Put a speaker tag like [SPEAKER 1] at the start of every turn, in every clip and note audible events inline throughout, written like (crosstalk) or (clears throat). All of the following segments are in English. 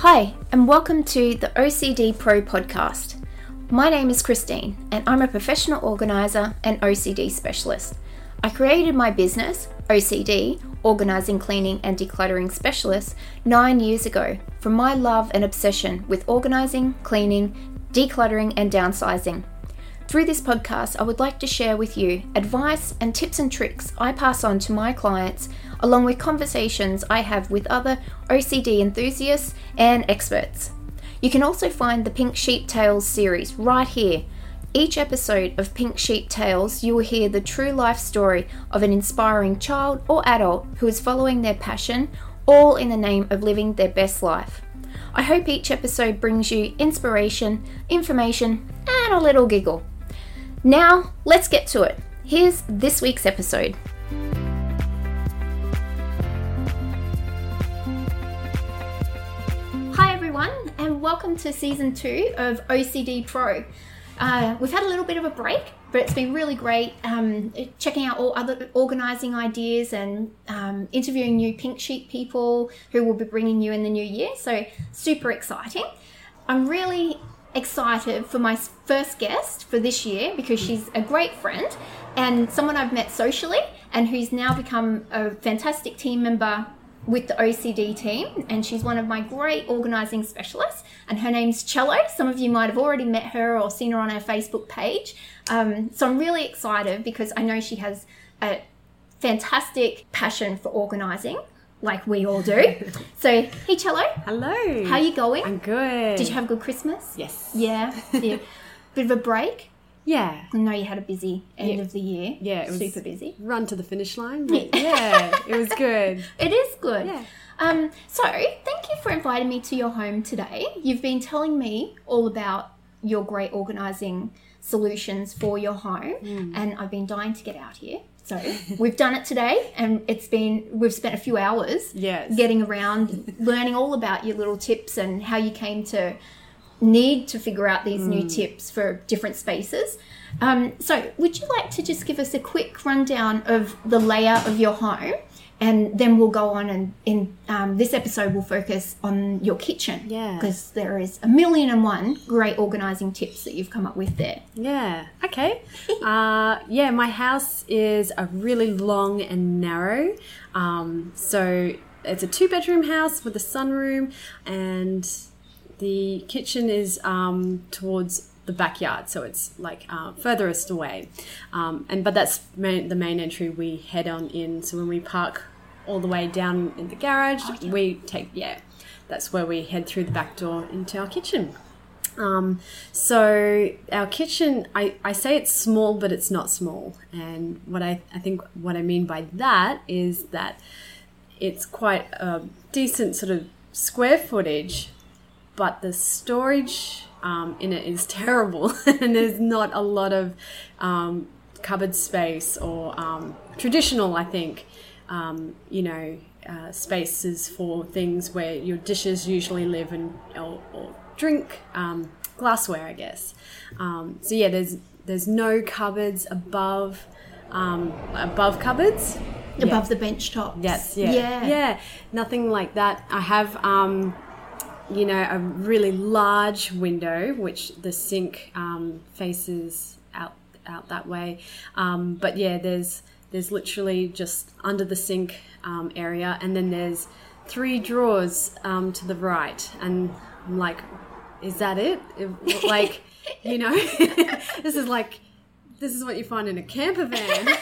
[SPEAKER 1] Hi, and welcome to the OCD Pro podcast. My name is Christine, and I'm a professional organizer and OCD specialist. I created my business, OCD, Organizing, Cleaning, and Decluttering Specialist, nine years ago from my love and obsession with organizing, cleaning, decluttering, and downsizing. Through this podcast, I would like to share with you advice and tips and tricks I pass on to my clients, along with conversations I have with other OCD enthusiasts and experts. You can also find the Pink Sheep Tales series right here. Each episode of Pink Sheep Tales, you will hear the true life story of an inspiring child or adult who is following their passion, all in the name of living their best life. I hope each episode brings you inspiration, information, and a little giggle. Now, let's get to it. Here's this week's episode. Hi, everyone, and welcome to season two of OCD Pro. Uh, we've had a little bit of a break, but it's been really great um, checking out all other organizing ideas and um, interviewing new pink sheep people who will be bringing you in the new year. So, super exciting. I'm really excited for my first guest for this year because she's a great friend and someone I've met socially and who's now become a fantastic team member with the OCD team, and she's one of my great organising specialists. And her name's Cello. Some of you might have already met her or seen her on our Facebook page. Um, so I'm really excited because I know she has a fantastic passion for organising, like we all do. (laughs) so, hey, Cello.
[SPEAKER 2] Hello.
[SPEAKER 1] How you going?
[SPEAKER 2] I'm good.
[SPEAKER 1] Did you have a good Christmas?
[SPEAKER 2] Yes.
[SPEAKER 1] Yeah. yeah. (laughs) Bit of a break.
[SPEAKER 2] Yeah.
[SPEAKER 1] I know you had a busy end
[SPEAKER 2] Yeah.
[SPEAKER 1] of the year.
[SPEAKER 2] Yeah, it was
[SPEAKER 1] super busy.
[SPEAKER 2] Run to the finish line. but yeah, it was good. (laughs)
[SPEAKER 1] It is good.
[SPEAKER 2] Yeah.
[SPEAKER 1] Um, so, thank you for inviting me to your home today. You've been telling me all about your great organising solutions for your home,
[SPEAKER 2] Mm.
[SPEAKER 1] and I've been dying to get out here. So, we've done it today, and it's been, we've spent a few hours
[SPEAKER 2] Yes.
[SPEAKER 1] getting around, learning all about your little tips and how you came to need to figure out these
[SPEAKER 2] Mm.
[SPEAKER 1] new tips for different spaces. Um, so, would you like to just give us a quick rundown of the layout of your home? And then we'll go on and in um, this episode we'll focus on your kitchen.
[SPEAKER 2] Yeah.
[SPEAKER 1] Because there is a million and one great organising tips that you've come up with there.
[SPEAKER 2] Yeah. Okay. (laughs) Uh, yeah, my house is a really long and narrow. Um, so it's a two bedroom house with a sunroom, and the kitchen is um, towards the backyard, so it's like uh, furthest away. Um, and but that's main, the main entry we head on in. So when we park all the way down in the garage, we take yeah, that's where we head through the back door into our kitchen. Um, so our kitchen, I, I say it's small, but it's not small. And what I, I think what I mean by that is that it's quite a decent sort of square footage, but the storage um, in it is terrible, (laughs) and there's not a lot of um, cupboard space or um, traditional. I think um, you know uh, spaces for things where your dishes usually live and or, or drink um, glassware, I guess. Um, so yeah, there's there's no cupboards above um, above cupboards.
[SPEAKER 1] Above the bench tops.
[SPEAKER 2] Yes, yeah,
[SPEAKER 1] Yeah.
[SPEAKER 2] yeah, nothing like that. I have, um, you know, a really large window which the sink um, faces out out that way. Um, but yeah, there's there's literally just under the sink um, area, and then there's three drawers um, to the right, and I'm like, is that it? Like, you know, (laughs) this is like. This is what you find in a camper van. (laughs)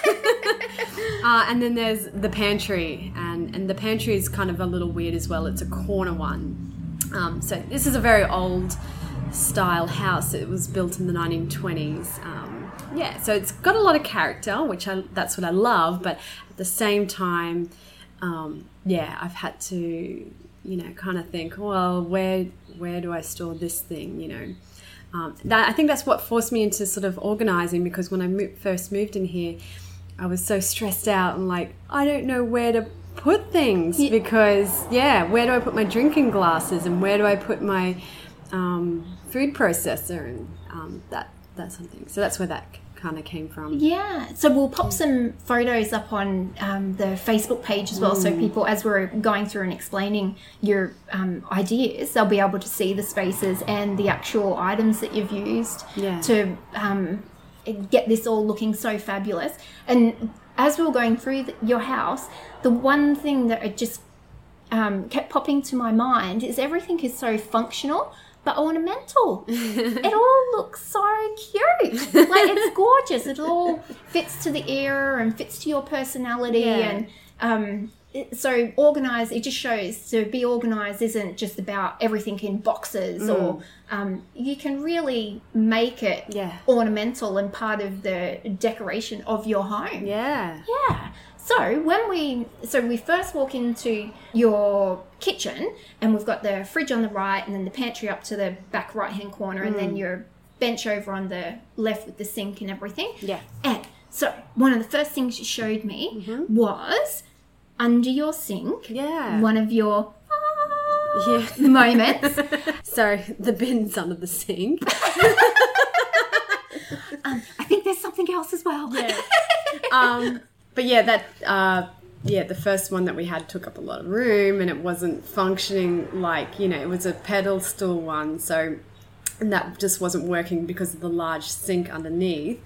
[SPEAKER 2] Uh, and then there's the pantry, and, and the pantry is kind of a little weird as well. It's a corner one. Um, so this is a very old style house. It was built in the 1920s. Um, yeah, so it's got a lot of character, which I, that's what I love. But at the same time, um, yeah, I've had to, you know, kind of think, well, where where do I store this thing? You know, um, that I think that's what forced me into sort of organizing because when I mo- first moved in here, I was so stressed out and like I don't know where to put things because yeah, where do I put my drinking glasses and where do I put my um, food processor and um, that that sort of thing. So that's where that kind of came from.
[SPEAKER 1] Yeah, so we'll pop some photos up on um, the Facebook page as well,
[SPEAKER 2] Mm.
[SPEAKER 1] so people, as we're going through and explaining your um, ideas, they'll be able to see the spaces and the actual items that you've used
[SPEAKER 2] Yeah.
[SPEAKER 1] to um, get this all looking so fabulous. And as we were going through the, your house, the one thing that it just um, kept popping to my mind is everything is so functional but ornamental. (laughs) it all looks so cute. Like it's gorgeous. It all fits to the era and fits to your personality
[SPEAKER 2] Yeah.
[SPEAKER 1] and um, so organized. It just shows to be organized isn't just about everything in boxes or um, you can really make it
[SPEAKER 2] Yeah.
[SPEAKER 1] ornamental and part of the decoration of your home.
[SPEAKER 2] Yeah.
[SPEAKER 1] Yeah. So when we so we first walk into your kitchen and we've got the fridge on the right and then the pantry up to the back right hand corner and
[SPEAKER 2] Mm.
[SPEAKER 1] then your bench over on the left with the sink and everything.
[SPEAKER 2] Yeah.
[SPEAKER 1] And so one of the first things you showed me was under your sink.
[SPEAKER 2] Yeah.
[SPEAKER 1] One of your (laughs)
[SPEAKER 2] Yeah.
[SPEAKER 1] moments. (laughs)
[SPEAKER 2] So the bin's under the sink. (laughs)
[SPEAKER 1] um, I think there's something else as well.
[SPEAKER 2] um, but yeah, that uh, yeah, the first one that we had took up a lot of room, and it wasn't functioning like you know it was a pedal stool one, so and that just wasn't working because of the large sink underneath.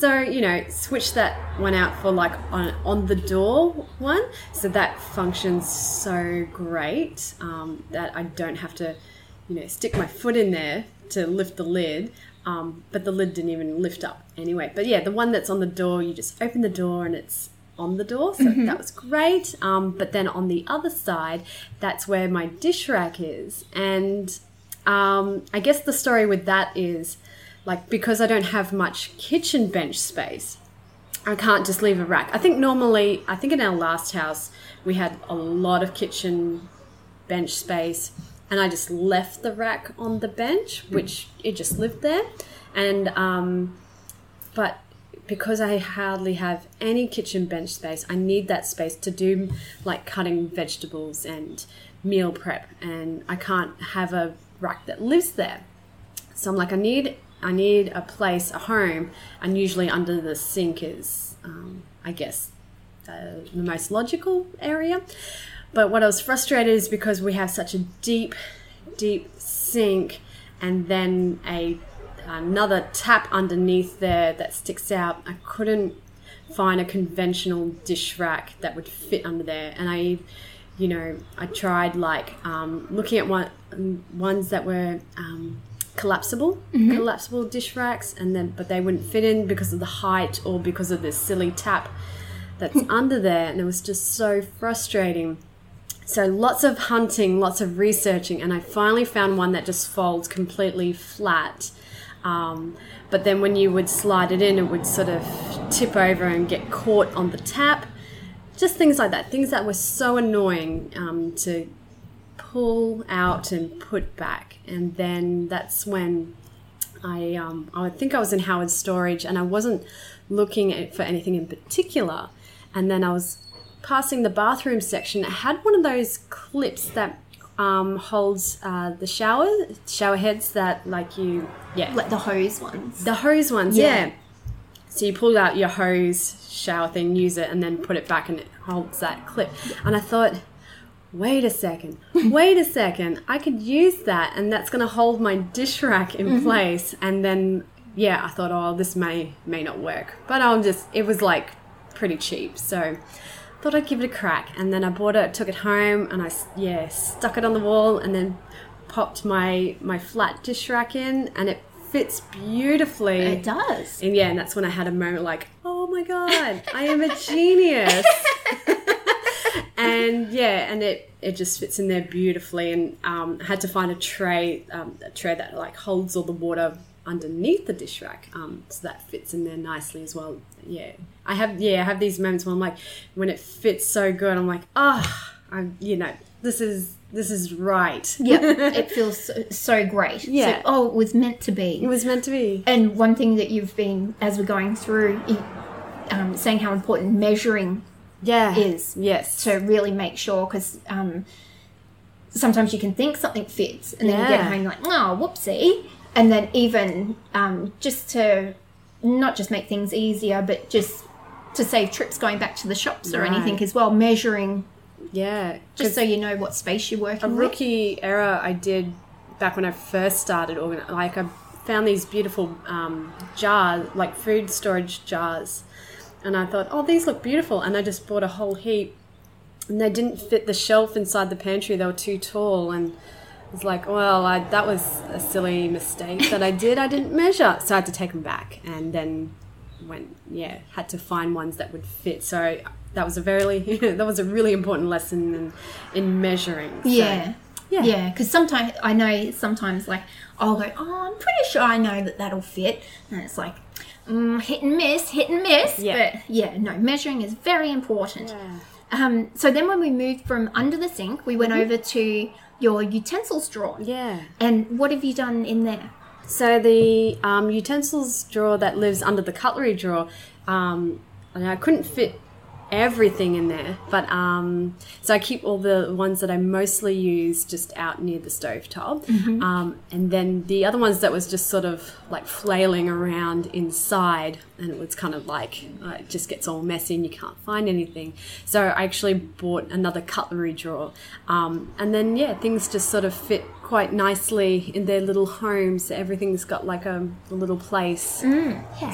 [SPEAKER 2] So you know, switch that one out for like on on the door one, so that functions so great um, that I don't have to, you know, stick my foot in there to lift the lid. Um, but the lid didn't even lift up anyway. But yeah, the one that's on the door, you just open the door and it's on the door, so that was great. Um, but then on the other side, that's where my dish rack is, and um, I guess the story with that is like because I don't have much kitchen bench space, I can't just leave a rack. I think normally, I think in our last house, we had a lot of kitchen bench space and I just left the rack on the bench, which it just lived there. And, um, but because I hardly have any kitchen bench space, I need that space to do like cutting vegetables and meal prep, and I can't have a rack that lives there. So I'm like, I need, I need a place, a home, and usually under the sink is, um, I guess, uh, the most logical area. But what I was frustrated is because we have such a deep, deep sink, and then a another tap underneath there that sticks out. I couldn't find a conventional dish rack that would fit under there, and I, you know, I tried like um, looking at one ones that were. Um, collapsible collapsible dish racks and then but they wouldn't fit in because of the height or because of this silly tap that's under there and it was just so frustrating. So lots of hunting lots of researching and i finally found one that just folds completely flat. Um, but then when you would slide it in it would sort of tip over and get caught on the tap. Just things like that things that were so annoying um, to pull out and put back and then that's when I um, I think I was in Howard Storage and I wasn't looking for anything in particular. And then I was passing the bathroom section. It had one of those clips that um, holds uh, the shower shower heads that like you yeah
[SPEAKER 1] Like the hose ones.
[SPEAKER 2] the hose ones
[SPEAKER 1] Yeah.
[SPEAKER 2] yeah. So you pull out your hose shower thing, use it, and then put it back, and it holds that clip. And I thought, wait a second, wait a second, I could use that, and that's going to hold my dish rack in mm-hmm. place. And then, yeah, I thought, oh, this may may not work, but I'll just. It was like pretty cheap, so thought I'd give it a crack. And then I bought it, took it home, and I, yeah stuck it on the wall, and then popped my my flat dish rack in, and it fits beautifully.
[SPEAKER 1] It does.
[SPEAKER 2] And yeah, and that's when I had a moment like, oh my god, I am a genius. (laughs) and yeah, and it it just fits in there beautifully. And um, I had to find a tray, um, a tray that like holds all the water underneath the dish rack, um, so that fits in there nicely as well. Yeah, I have yeah, I have these moments where I'm like, when it fits so good, I'm like, ah, I'm you know, this is this is right.
[SPEAKER 1] yeah, it (laughs) feels so, so great.
[SPEAKER 2] Yeah.
[SPEAKER 1] oh, it was meant to be.
[SPEAKER 2] It was meant to be.
[SPEAKER 1] And one thing that you've been, as we're going through, um, saying how important measuring
[SPEAKER 2] Yeah.
[SPEAKER 1] is
[SPEAKER 2] Yes.
[SPEAKER 1] to really make sure, because um, sometimes you can think something fits, and then you get home like, oh, whoopsie. And then even um, just to not just make things easier, but just to save trips going back to the shops or
[SPEAKER 2] Right.
[SPEAKER 1] anything as well, measuring
[SPEAKER 2] Yeah,
[SPEAKER 1] just so you know what space you're working
[SPEAKER 2] a
[SPEAKER 1] with.
[SPEAKER 2] rookie error I did back when I first started organ like I found these beautiful um, jars like food storage jars and I thought oh these look beautiful. And I just bought a whole heap. And they didn't fit the shelf inside the pantry. They were too tall. And I was like well I, that was a silly mistake that I did. I didn't measure. So I had to take them back and then went yeah had to find ones that would fit. So that was a very (laughs) that was a really important lesson in, in measuring. So,
[SPEAKER 1] Yeah.
[SPEAKER 2] Yeah.
[SPEAKER 1] Yeah, because sometimes I know sometimes like I'll go, oh, I'm pretty sure I know that that'll fit, and it's like mm, hit and miss, hit and miss.
[SPEAKER 2] Yeah.
[SPEAKER 1] But yeah, no, measuring is very important.
[SPEAKER 2] Yeah.
[SPEAKER 1] Um, so then when we moved from under the sink, we went over to your utensils drawer.
[SPEAKER 2] Mm-hmm. Yeah.
[SPEAKER 1] And what have you done in there?
[SPEAKER 2] So the um, utensils drawer that lives under the cutlery drawer, um, and I couldn't fit everything in there, but um, so I keep all the ones that I mostly use just out near the stovetop, um, and then the other ones that was just sort of like flailing around inside, and it was kind of like uh, it just gets all messy and you can't find anything. So I actually bought another cutlery drawer, um, and then yeah, things just sort of fit quite nicely in their little homes. Everything's got like a, a little place.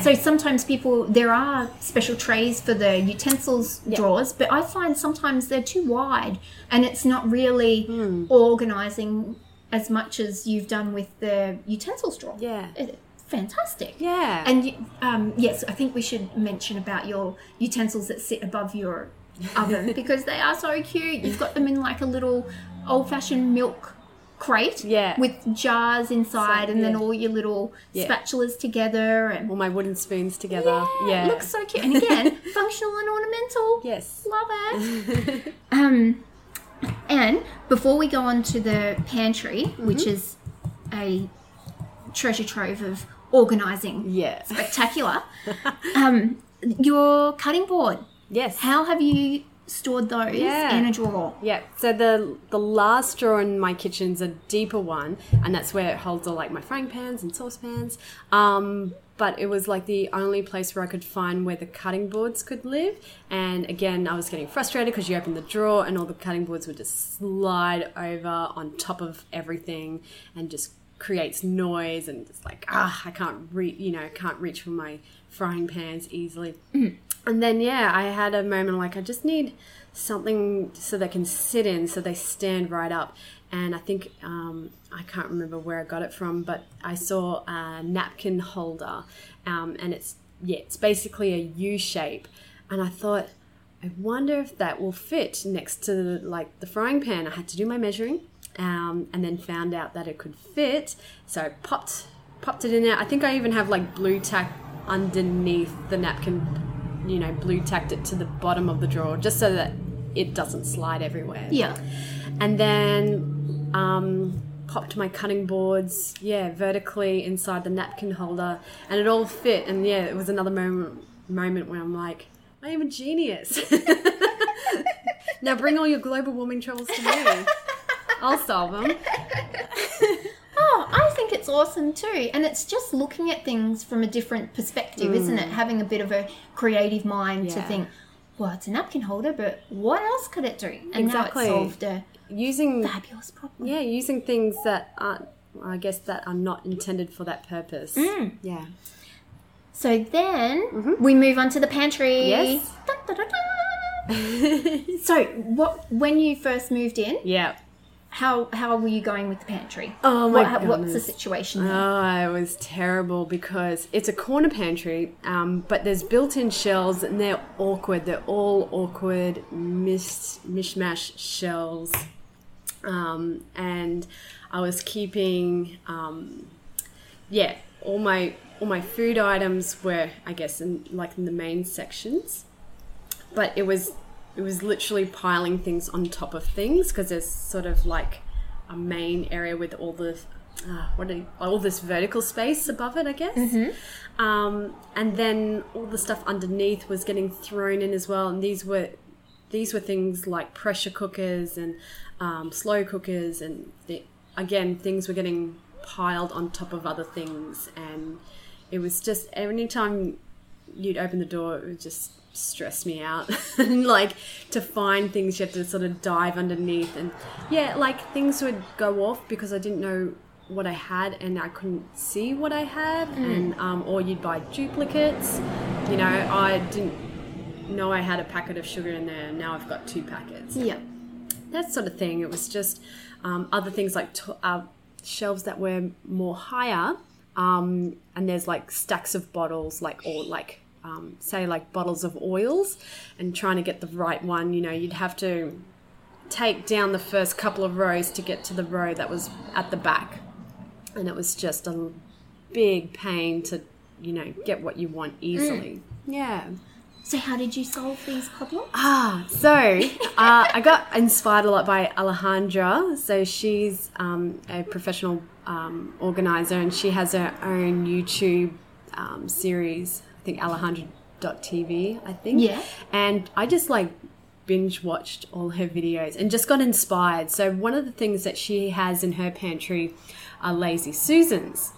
[SPEAKER 1] So sometimes people there are special trays for the utensils drawers, but I find sometimes they're too wide and it's not really
[SPEAKER 2] Hmm.
[SPEAKER 1] organizing as much as you've done with the utensils drawer.
[SPEAKER 2] Yeah.
[SPEAKER 1] It- fantastic.
[SPEAKER 2] Yeah.
[SPEAKER 1] And um, yes, I think we should mention about your utensils that sit above your oven (laughs) because they are so cute. You've got them in like a little old-fashioned milk crate
[SPEAKER 2] Yeah.
[SPEAKER 1] with jars inside
[SPEAKER 2] So-
[SPEAKER 1] and then all your little
[SPEAKER 2] Yeah.
[SPEAKER 1] spatulas together and
[SPEAKER 2] all my wooden spoons together. Yeah.
[SPEAKER 1] it looks so cute. And again, (laughs) functional and ornamental.
[SPEAKER 2] Yes.
[SPEAKER 1] Love it. (laughs) um, and before we go on to the pantry, which
[SPEAKER 2] Mm-hmm.
[SPEAKER 1] is a treasure trove of organising,
[SPEAKER 2] Yeah.
[SPEAKER 1] spectacular, (laughs) um, your cutting board.
[SPEAKER 2] Yes.
[SPEAKER 1] How have you stored those
[SPEAKER 2] Yeah.
[SPEAKER 1] in a drawer?
[SPEAKER 2] Yeah. So the the last drawer in my kitchen's a deeper one, and that's where it holds all like my frying pans and saucepans. Um, but it was like the only place where I could find where the cutting boards could live. And again, I was getting frustrated because you open the drawer and all the cutting boards would just slide over on top of everything and just creates noise and it's like ah I can't reach you know can't reach for my frying pans easily. (clears throat) And then yeah, I had a moment like I just need something so they can sit in, so they stand right up. And I think um, I can't remember where I got it from, but I saw a napkin holder, um, and it's yeah, it's basically a U shape. And I thought, I wonder if that will fit next to the, like the frying pan. I had to do my measuring, um, and then found out that it could fit. So I popped popped it in there. I think I even have like Blu Tack underneath the napkin you know, blue tacked it to the bottom of the drawer just so that it doesn't slide everywhere.
[SPEAKER 1] Yeah.
[SPEAKER 2] And then um, popped my cutting boards, yeah, vertically inside the napkin holder, and it all fit. And yeah, it was another moment moment where I'm like, I am a genius. (laughs) now bring all your global warming troubles to me. I'll solve them.
[SPEAKER 1] It's awesome too. And it's just looking at things from a different perspective, isn't it? Having a bit of a creative mind to
[SPEAKER 2] Mm.
[SPEAKER 1] Think, well, it's a napkin holder, but what else could it do? And
[SPEAKER 2] Exactly.
[SPEAKER 1] now it's solved a
[SPEAKER 2] Using
[SPEAKER 1] fabulous problem.
[SPEAKER 2] yeah, using things that aren't I guess that are not intended for that purpose.
[SPEAKER 1] Mm.
[SPEAKER 2] Yeah.
[SPEAKER 1] So then we move on to the pantry.
[SPEAKER 2] Mm-hmm. Yes. (laughs)
[SPEAKER 1] So what when you first moved in,
[SPEAKER 2] Yeah.
[SPEAKER 1] How how were you going with the pantry?
[SPEAKER 2] Oh my
[SPEAKER 1] What- What's the situation? there?
[SPEAKER 2] Oh, it was terrible because it's a corner pantry, um, but there's built-in shelves and they're awkward. They're all awkward, mis- mishmash shelves. Um, and I was keeping, um, yeah, all my all my food items were, I guess, in like in the main sections, but it was it was literally piling things on top of things because there's sort of like a main area with all the uh, what are, all this vertical space above it, I guess. Um, and then all the stuff underneath was getting thrown in as well, and these were these were things like pressure cookers and um, slow cookers, and the, again things were getting piled on top of other things, and it was just anytime you'd open the door, it was just stress me out. (laughs) and like to find things, you have to sort of dive underneath. And yeah, like things would go off because I didn't know what I had and I couldn't see what I had. And um, or you'd buy duplicates. You know, I didn't know I had a packet of sugar in there. And now I've got two packets
[SPEAKER 1] Yeah.
[SPEAKER 2] that sort of thing. It was just um, other things like to- uh, shelves that were more higher, um, and there's like stacks of bottles, like or like um, say like bottles of oils, and trying to get the right one. You know, you'd have to take down the first couple of rows to get to the row that was at the back, and it was just a big pain to you know get what you want easily. Yeah.
[SPEAKER 1] So how did you solve these problems?
[SPEAKER 2] Ah, so (laughs) uh, I got inspired a lot by Alejandra. So she's um, a professional um, organizer and she has her own YouTube um, series. I think Alejandra.tv, I think.
[SPEAKER 1] Yeah.
[SPEAKER 2] And I just like binge watched all her videos and just got inspired. So one of the things that she has in her pantry are lazy Susans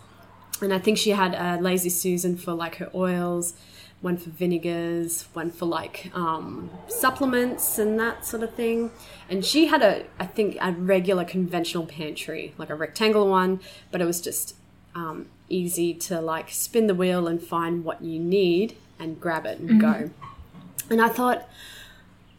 [SPEAKER 2] and I think she had a lazy Susan for like her oils, one for vinegars, one for like um, supplements and that sort of thing. And she had a, I think, a regular conventional pantry, like a rectangular one, but it was just um, easy to like spin the wheel and find what you need and grab it and go. And I thought,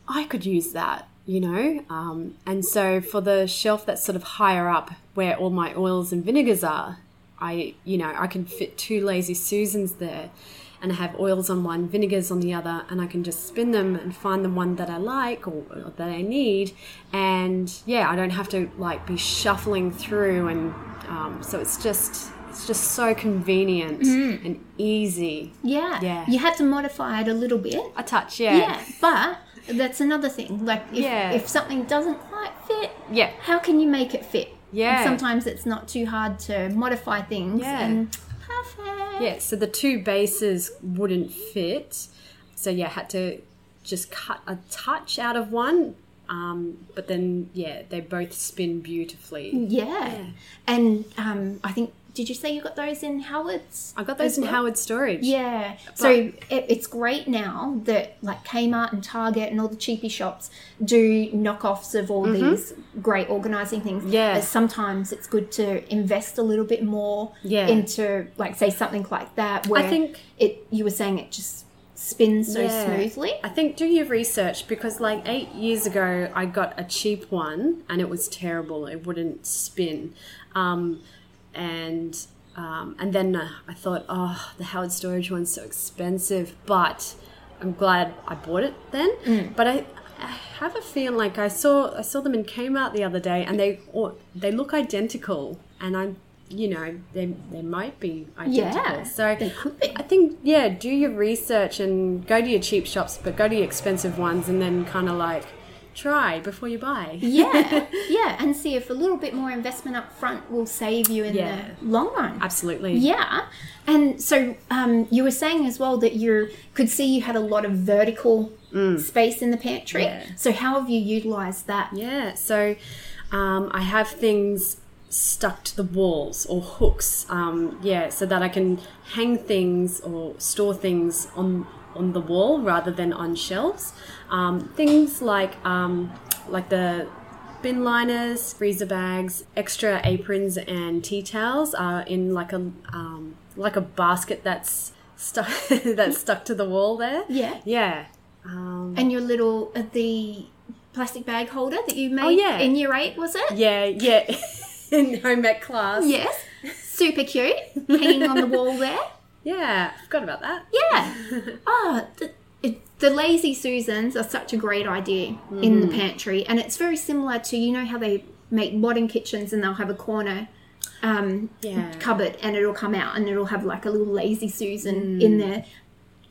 [SPEAKER 2] I could use that, you know? Um, and so for the shelf that's sort of higher up where all my oils and vinegars are, I, you know, I can fit two lazy Susans there and I have oils on one, vinegars on the other, and I can just spin them and find the one that I like or, or that I need. And yeah, I don't have to like be shuffling through. And um, so it's just, it's just so convenient and easy.
[SPEAKER 1] Yeah.
[SPEAKER 2] Yeah.
[SPEAKER 1] You had to modify it a little bit.
[SPEAKER 2] A touch,
[SPEAKER 1] Yeah. Yeah. But that's another thing. Like if,
[SPEAKER 2] Yeah.
[SPEAKER 1] if something doesn't quite fit,
[SPEAKER 2] Yeah.
[SPEAKER 1] how can you make it fit?
[SPEAKER 2] Yeah.
[SPEAKER 1] And sometimes it's not too hard to modify things
[SPEAKER 2] Yeah.
[SPEAKER 1] and perfect.
[SPEAKER 2] Yeah, so the two bases wouldn't fit. So yeah, had to just cut a touch out of one. Um, but then yeah, they both spin beautifully.
[SPEAKER 1] Yeah. And um, I think did you say you got those in Howard's?
[SPEAKER 2] I got those in
[SPEAKER 1] well?
[SPEAKER 2] Howard Storage.
[SPEAKER 1] Yeah. So it, it's great now that like Kmart and Target and all the cheapy shops do knockoffs of all these great organizing things.
[SPEAKER 2] Mm-hmm. Yeah.
[SPEAKER 1] But sometimes it's good to invest a little bit more
[SPEAKER 2] Yeah.
[SPEAKER 1] into like say something like that where
[SPEAKER 2] think-
[SPEAKER 1] it you were saying it just spins so
[SPEAKER 2] Yeah.
[SPEAKER 1] smoothly.
[SPEAKER 2] I think do your research because like eight years ago I got a cheap one and it was terrible. It wouldn't spin, um, and um, and then uh, I thought, oh, the Howard Storage one's so expensive, but I'm glad I bought it then. But I, I have a feeling like I saw I saw them in Kmart the other day and they or, they look identical, and I'm. You know, they, they might be identical.
[SPEAKER 1] Yeah,
[SPEAKER 2] so
[SPEAKER 1] they could be.
[SPEAKER 2] I think yeah, do your research and go to your cheap shops, but go to your expensive ones, and then kind of like try before you buy. (laughs)
[SPEAKER 1] Yeah, yeah, and see if a little bit more investment up front will save you in
[SPEAKER 2] Yeah.
[SPEAKER 1] the long run.
[SPEAKER 2] Absolutely.
[SPEAKER 1] Yeah, and so um, you were saying as well that you could see you had a lot of vertical space in the pantry.
[SPEAKER 2] Mm. Yeah.
[SPEAKER 1] So how have you utilised that?
[SPEAKER 2] Yeah. So um, I have things stuck to the walls or hooks. Um, yeah, so that I can hang things or store things on on the wall rather than on shelves. Um, things like um, like the bin liners, freezer bags, extra aprons, and tea towels are in like a um, like a basket that's stuck (laughs) that's stuck to the wall there.
[SPEAKER 1] Yeah.
[SPEAKER 2] Yeah. Um,
[SPEAKER 1] And your little uh, the plastic bag holder that you made
[SPEAKER 2] Oh, yeah.
[SPEAKER 1] in year eight was it?
[SPEAKER 2] yeah, yeah. (laughs) in home ec class.
[SPEAKER 1] Yes. Super cute, hanging on the wall there.
[SPEAKER 2] Yeah, I forgot about that.
[SPEAKER 1] Yeah. (laughs) Oh, the, it, the lazy Susans are such a great idea in the pantry, and it's very similar to you know how they make modern kitchens and they'll have a corner um,
[SPEAKER 2] Yeah.
[SPEAKER 1] cupboard and it'll come out and it'll have like a little lazy Susan in there.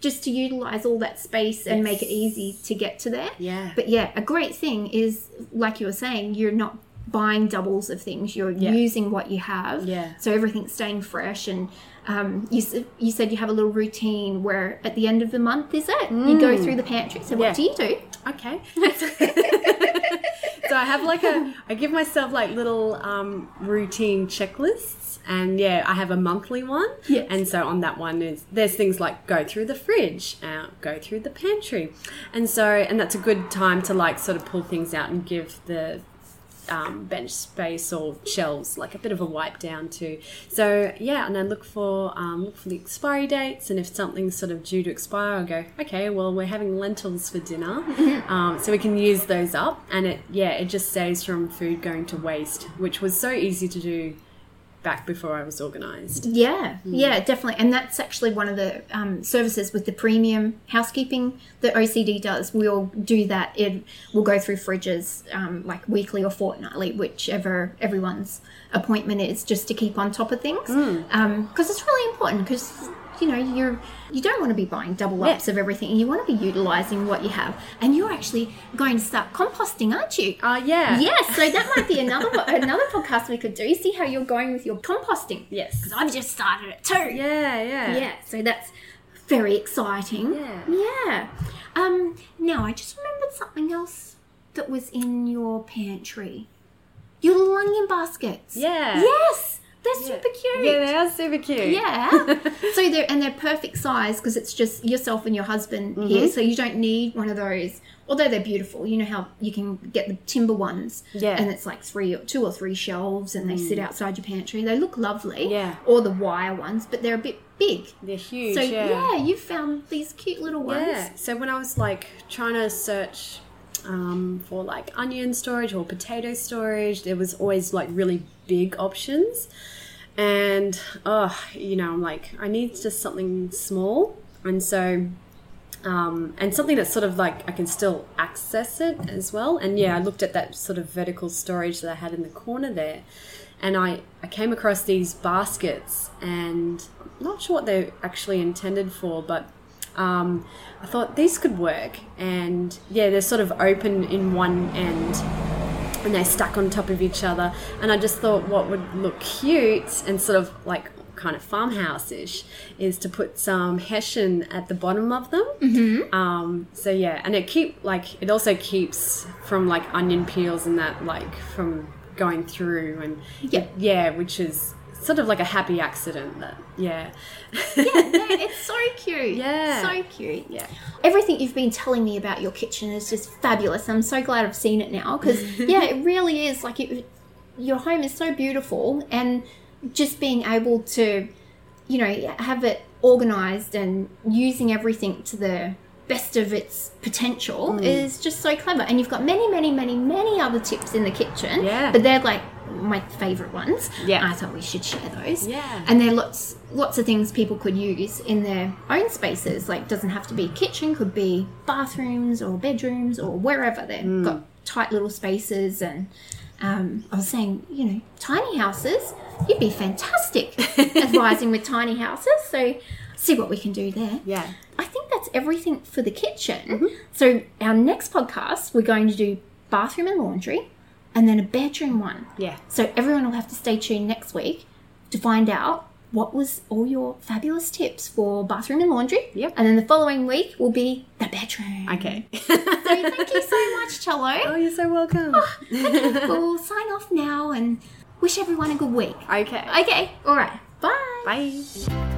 [SPEAKER 1] Just to utilize all that space and make it easy to get to there.
[SPEAKER 2] Yeah.
[SPEAKER 1] But yeah, a great thing is, like you were saying, you're not buying doubles of things. You're using what you have.
[SPEAKER 2] Yeah.
[SPEAKER 1] So everything's staying fresh. And um, you, you said you have a little routine where at the end of the month, is it? You go through the pantry. So
[SPEAKER 2] Mm. Yeah.
[SPEAKER 1] what do you do?
[SPEAKER 2] Okay. (laughs) so I have like a, I give myself like little um, routine checklists, and yeah, I have a monthly one.
[SPEAKER 1] Yes.
[SPEAKER 2] And so on that one is there's things like go through the fridge, uh, go through the pantry, and so and that's a good time to like sort of pull things out and give the um, bench space or shelves, like a bit of a wipe down too. So yeah, and I look for um, look for the expiry dates, and if something's sort of due to expire, I go, okay, well we're having lentils for dinner, (laughs) um, so we can use those up, and it yeah, it just saves from food going to waste, which was so easy to do back before I was organised.
[SPEAKER 1] Yeah, yeah, definitely. And that's actually one of the um, services with the premium housekeeping that OCD does. We'll do that. It will go through fridges um, like weekly or fortnightly, whichever everyone's appointment is, just to keep on top of things. Because it's really important. Because you know you're you don't want to be buying double ups of everything. You want to be utilizing what you have, and you're actually going to start composting, aren't you?
[SPEAKER 2] Uh, yeah.
[SPEAKER 1] Yes, so that might be (laughs) another another podcast we could do. See how you're going with your composting.
[SPEAKER 2] Yes.
[SPEAKER 1] Because I've just started it too.
[SPEAKER 2] Yeah, yeah.
[SPEAKER 1] Yeah, so that's very exciting.
[SPEAKER 2] Yeah.
[SPEAKER 1] Yeah. Um, now I just remembered something else that was in your pantry. Your lunging baskets.
[SPEAKER 2] Yeah.
[SPEAKER 1] Yes. They're super cute.
[SPEAKER 2] Yeah, they are super cute.
[SPEAKER 1] Yeah. (laughs) so they're and they're perfect size because it's just yourself and your husband
[SPEAKER 2] Mm-hmm.
[SPEAKER 1] here, so you don't need one of those. Although they're beautiful, you know how you can get the timber ones,
[SPEAKER 2] Yeah. Mm.
[SPEAKER 1] and it's like three, or two or three shelves, and they sit outside your pantry. They look lovely,
[SPEAKER 2] Yeah.
[SPEAKER 1] Or the wire ones, but they're a bit big.
[SPEAKER 2] They're huge.
[SPEAKER 1] So
[SPEAKER 2] yeah.
[SPEAKER 1] yeah, you found these cute little ones.
[SPEAKER 2] Yeah. So when I was like trying to search um, for like onion storage or potato storage, there was always like really big options. And oh, you know, I'm like, I need just something small. And so um, and something that's sort of like I can still access it as well. And yeah, I looked at that sort of vertical storage that I had in the corner there, and I I came across these baskets, and I'm not sure what they're actually intended for, but um, I thought these could work. And yeah, they're sort of open in one end and they stack on top of each other. And I just thought what would look cute and sort of like kind of farmhouse-ish is to put some hessian at the bottom of them. Mm-hmm. Um, so yeah, and it keep like it also keeps from like onion peels and that like from going through and
[SPEAKER 1] Yeah.
[SPEAKER 2] yeah, which is sort of like a happy accident that yeah
[SPEAKER 1] Yeah, no, (laughs) it's so cute.
[SPEAKER 2] Yeah.
[SPEAKER 1] So cute.
[SPEAKER 2] yeah
[SPEAKER 1] Everything you've been telling me about your kitchen is just fabulous. I'm so glad I've seen it now because, (laughs) yeah, it really is like it, your home is so beautiful and just being able to, you know, have it organized and using everything to the best of its potential mm. is just so clever. And you've got many, many, many, many other tips in the kitchen.
[SPEAKER 2] Yeah.
[SPEAKER 1] But they're like my favorite ones.
[SPEAKER 2] Yeah.
[SPEAKER 1] I thought we should share those.
[SPEAKER 2] Yeah.
[SPEAKER 1] And there are lots lots of things people could use in their own spaces. Like doesn't have to be kitchen, could be bathrooms or bedrooms or wherever they've got tight little spaces and um, I was saying, you know, tiny houses, you'd be fantastic (laughs) advising with tiny houses. So see what we can do there.
[SPEAKER 2] yeah
[SPEAKER 1] I think that's everything for the kitchen. So our next podcast, we're going to do bathroom and laundry and then a bedroom one.
[SPEAKER 2] yeah
[SPEAKER 1] So everyone will have to stay tuned next week to find out what was all your fabulous tips for bathroom and laundry.
[SPEAKER 2] Yep.
[SPEAKER 1] And then the following week will be the bedroom.
[SPEAKER 2] okay (laughs)
[SPEAKER 1] So thank you so much, Cello.
[SPEAKER 2] oh you're so welcome ah,
[SPEAKER 1] we'll sign off now and wish everyone a good week.
[SPEAKER 2] okay
[SPEAKER 1] Okay. All right. Bye.
[SPEAKER 2] bye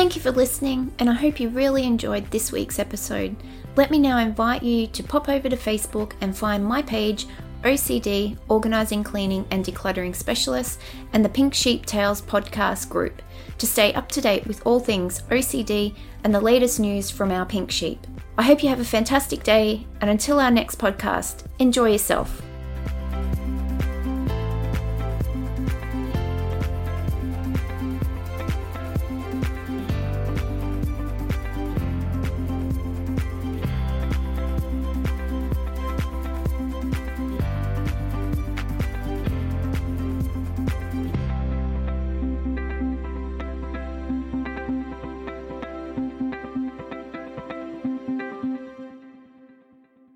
[SPEAKER 1] Thank you for listening, and I hope you really enjoyed this week's episode. Let me now invite you to pop over to Facebook and find my page, OCD Organising, Cleaning and Decluttering Specialist, and the Pink Sheep Tales podcast group to stay up to date with all things OCD and the latest news from our pink sheep. I hope you have a fantastic day, and until our next podcast, enjoy yourself.